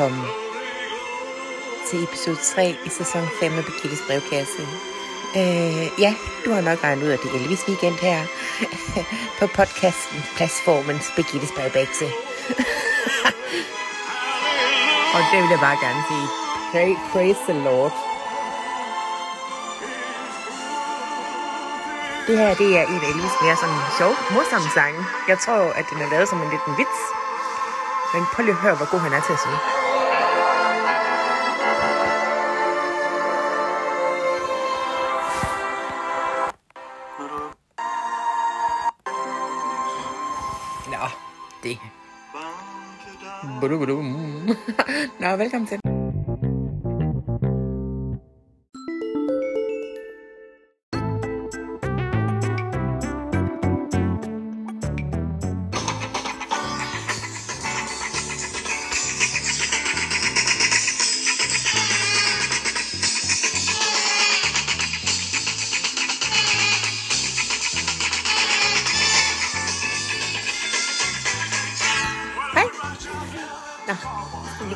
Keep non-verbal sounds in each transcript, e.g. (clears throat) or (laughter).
Velkommen til episode 3 i sæson 5 af Birgittes brevkasse. Øh, ja, du har nok regnet ud af det Elvis weekend her (laughs) på podcasten Platformens Birgittes brevbækse. (laughs) Og det vil jeg bare gerne sige. Pray, praise the Lord. Det her, det er en af Elvis mere sådan sjov, morsom sang. Jeg tror, at den er lavet som en liten vits. Men prøv lige at høre, hvor god han er til at synge. Det. (laughs) Nå, velkommen til.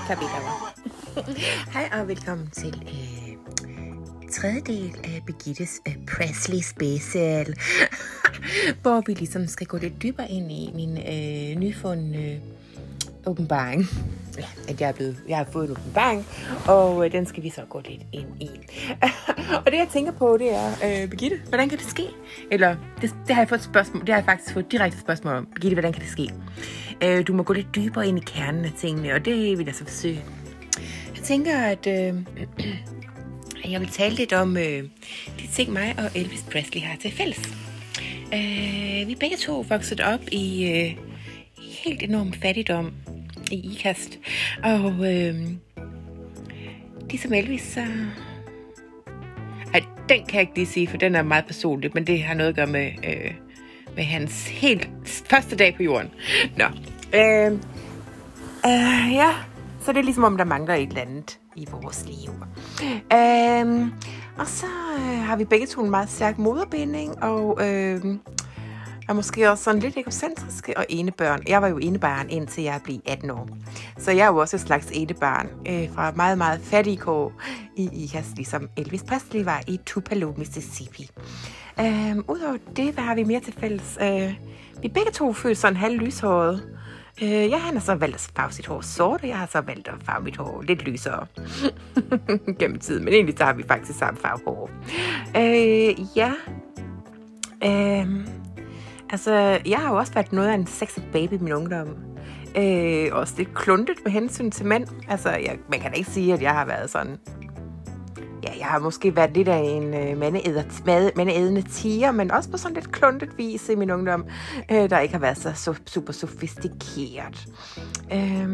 Skal vi lige. Hej og velkommen til øh, tredje del af Birgittes øh, Presley Special, (laughs) hvor vi ligesom skal gå lidt dybere ind i min øh, nyfundne øh, åbenbaring. Ja, at jeg, er blevet, jeg har fået en åbenbaring, og øh, den skal vi så gå lidt ind i. (laughs) og det jeg tænker på, det er, øh, Birgitte, hvordan kan det ske? Eller, det, det har jeg fået et spørgsmål, det har jeg faktisk fået direkte spørgsmål om. Birgitte, hvordan kan det ske? Øh, du må gå lidt dybere ind i kernen af tingene, og det vil jeg så forsøge. Jeg tænker, at øh, (clears throat) jeg vil tale lidt om øh, de ting, mig og Elvis Presley har til fælles. Øh, vi begge to voksede op i øh, helt enorm fattigdom i ikast. Og øh, ligesom Elvis, så... Ej, den kan jeg ikke lige sige, for den er meget personlig, men det har noget at gøre med, øh, med hans helt første dag på jorden. Nå. Øh, øh, ja, så det er ligesom om, der mangler et eller andet i vores liv. Øh, og så øh, har vi begge to en meget stærk moderbinding, og øh, er måske også sådan lidt egocentriske og enebørn. Jeg var jo enebarn, indtil jeg blev 18 år. Så jeg er jo også et slags enebarn øh, fra meget, meget fattige kår i IKAS, ligesom Elvis Presley var i Tupelo, Mississippi. Øh, Udover det, hvad har vi mere til fælles? Øh, vi begge to føler sådan halv lyshåret. Øh, jeg han har så valgt at farve sit hår sort, og jeg har så valgt at farve mit hår lidt lysere (laughs) gennem tiden. Men egentlig så har vi faktisk samme farve hår. Øh, ja. Øh, altså, jeg har jo også været noget af en sexet baby i min ungdom. Øh, også lidt kluntet med hensyn til mænd. Altså, jeg, man kan da ikke sige, at jeg har været sådan... Ja, jeg har måske været lidt af en øh, mandeædende tiger, men også på sådan lidt kluntet vis i min ungdom, øh, der ikke har været så, så super sofistikeret. Øh,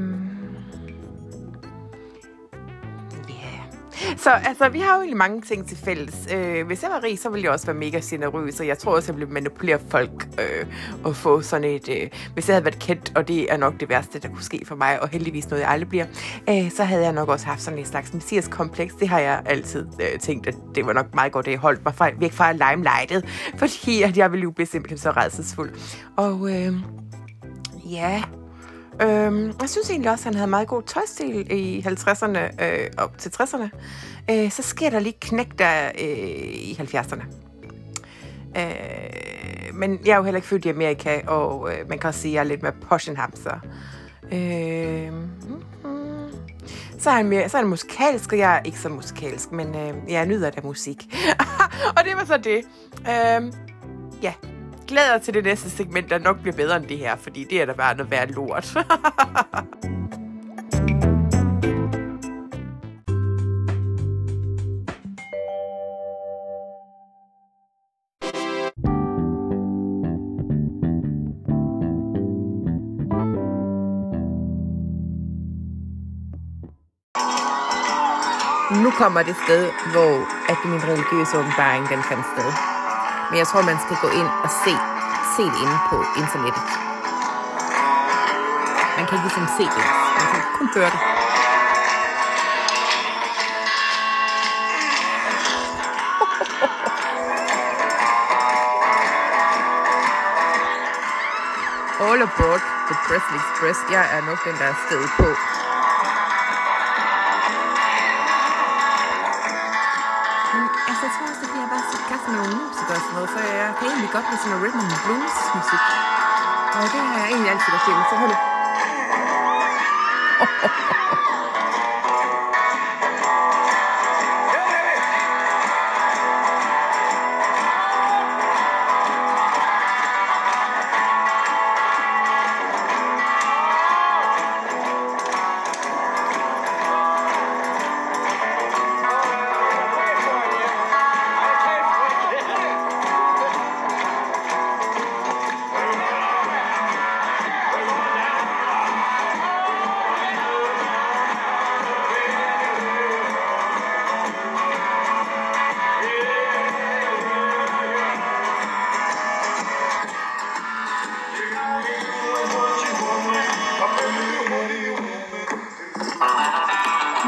(laughs) Så altså, vi har jo egentlig mange ting til fælles. Øh, hvis jeg var rig, så ville jeg også være mega generøs, og jeg tror også, jeg ville manipulere folk øh, og få sådan et... Øh, hvis jeg havde været kendt, og det er nok det værste, der kunne ske for mig, og heldigvis noget, jeg aldrig bliver, øh, så havde jeg nok også haft sådan et slags messias-kompleks. Det har jeg altid øh, tænkt, at det var nok meget godt, at jeg holdt mig fra, væk fra limelightet, fordi at jeg ville jo blive simpelthen så redselsfuld. Og øh, ja, Øhm, jeg synes egentlig også, at han havde meget god tøjstil i 50'erne øh, op til 60'erne. Øh, så sker der lige knæk der øh, i 70'erne. Øh, men jeg er jo heller ikke født i Amerika, og øh, man kan også sige, at jeg er lidt mere posh end ham, så... Øh, mm, så er, han mere, så er han musikalsk, og jeg er ikke så musikalsk, men øh, jeg nyder da musik. (laughs) og det var så det. Øh, ja, glæder til det næste segment, der nok bliver bedre end det her, fordi det er da bare noget værd lort. (laughs) nu kommer det sted, hvor at min religiøse åbenbaring den fandt sted. Men jeg tror, man skal gå ind og se, se det inde på internettet. Man kan ikke ligesom se det. Man kan kun høre det. (laughs) All aboard the Presley Express. Jeg er nok den, der er stedet på. Bare nogle musikere og sådan noget, så jeg kan egentlig godt lide sådan noget rhythm and blues musik. Og det har jeg egentlig altid været til, så hold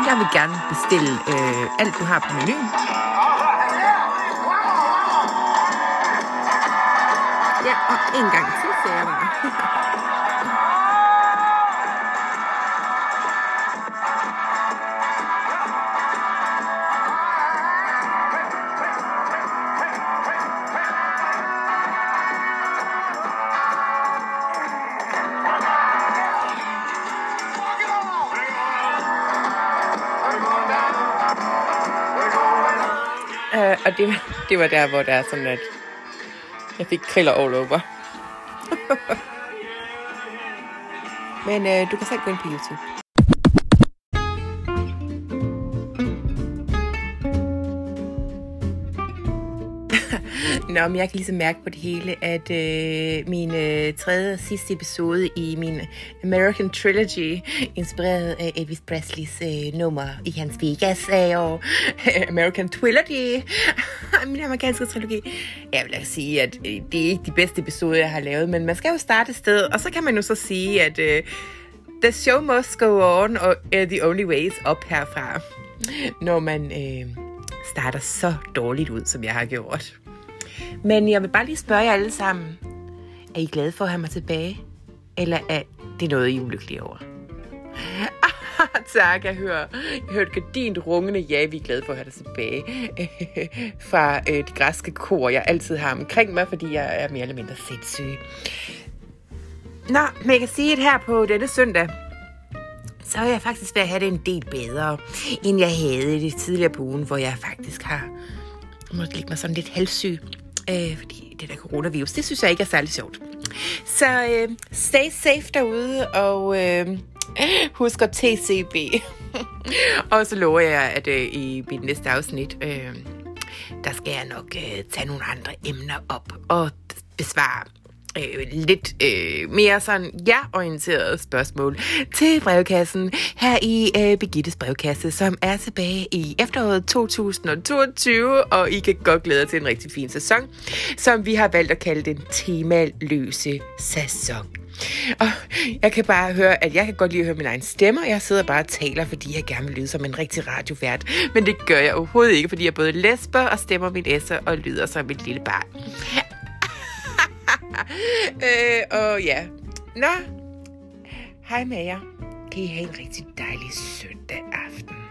Jeg vil gerne bestille øh, alt, du har på menuen. Ja, og en gang til, siger jeg bare. (laughs) (laughs) og det, var- det var der, hvor der er sådan, at jeg fik kriller all over. Men øh, du kan selv gå ind på YouTube. Nå, men jeg kan ligesom mærke på det hele, at øh, min øh, tredje og sidste episode i min American Trilogy, inspireret af Elvis Presleys øh, nummer i hans Vegas, er jo øh, (laughs) American Trilogy, (laughs) min amerikanske trilogi. Jeg vil da sige, at øh, det er ikke de bedste episoder, jeg har lavet, men man skal jo starte et sted, og så kan man jo så sige, at øh, the show must go on, og uh, the only way is up herfra, når man øh, starter så dårligt ud, som jeg har gjort. Men jeg vil bare lige spørge jer alle sammen. Er I glade for at have mig tilbage? Eller er det noget, I er ulykkelige over? (laughs) tak, jeg hører, jeg hørte gardint rungende, ja, vi er glade for at have dig tilbage. (laughs) Fra øh, det græske kor, jeg altid har omkring mig, fordi jeg er mere eller mindre sindssyg. Nå, men jeg kan sige, at her på denne søndag, så er jeg faktisk ved at have det en del bedre, end jeg havde det tidligere på ugen, hvor jeg faktisk har måtte ligge mig sådan lidt halvsyg. Øh, fordi det der coronavirus, det synes jeg ikke er særlig sjovt. Så øh, stay safe derude, og øh, husk at TCB. (laughs) og så lover jeg, at øh, i mit næste afsnit, øh, der skal jeg nok øh, tage nogle andre emner op og besvare øh, lidt øh, mere sådan ja-orienterede spørgsmål til brevkassen her i øh, Begittes brevkasse, som er tilbage i efteråret 2022, og I kan godt glæde jer til en rigtig fin sæson, som vi har valgt at kalde den temaløse sæson. Og jeg kan bare høre, at jeg kan godt lide at høre min egen stemme, og jeg sidder bare og taler, fordi jeg gerne vil lyde som en rigtig radiovært. Men det gør jeg overhovedet ikke, fordi jeg både lesber og stemmer min esser og lyder som et lille barn. (laughs) øh, og ja. Nå. Hej med jer. Kan I have en rigtig dejlig søndag. aften.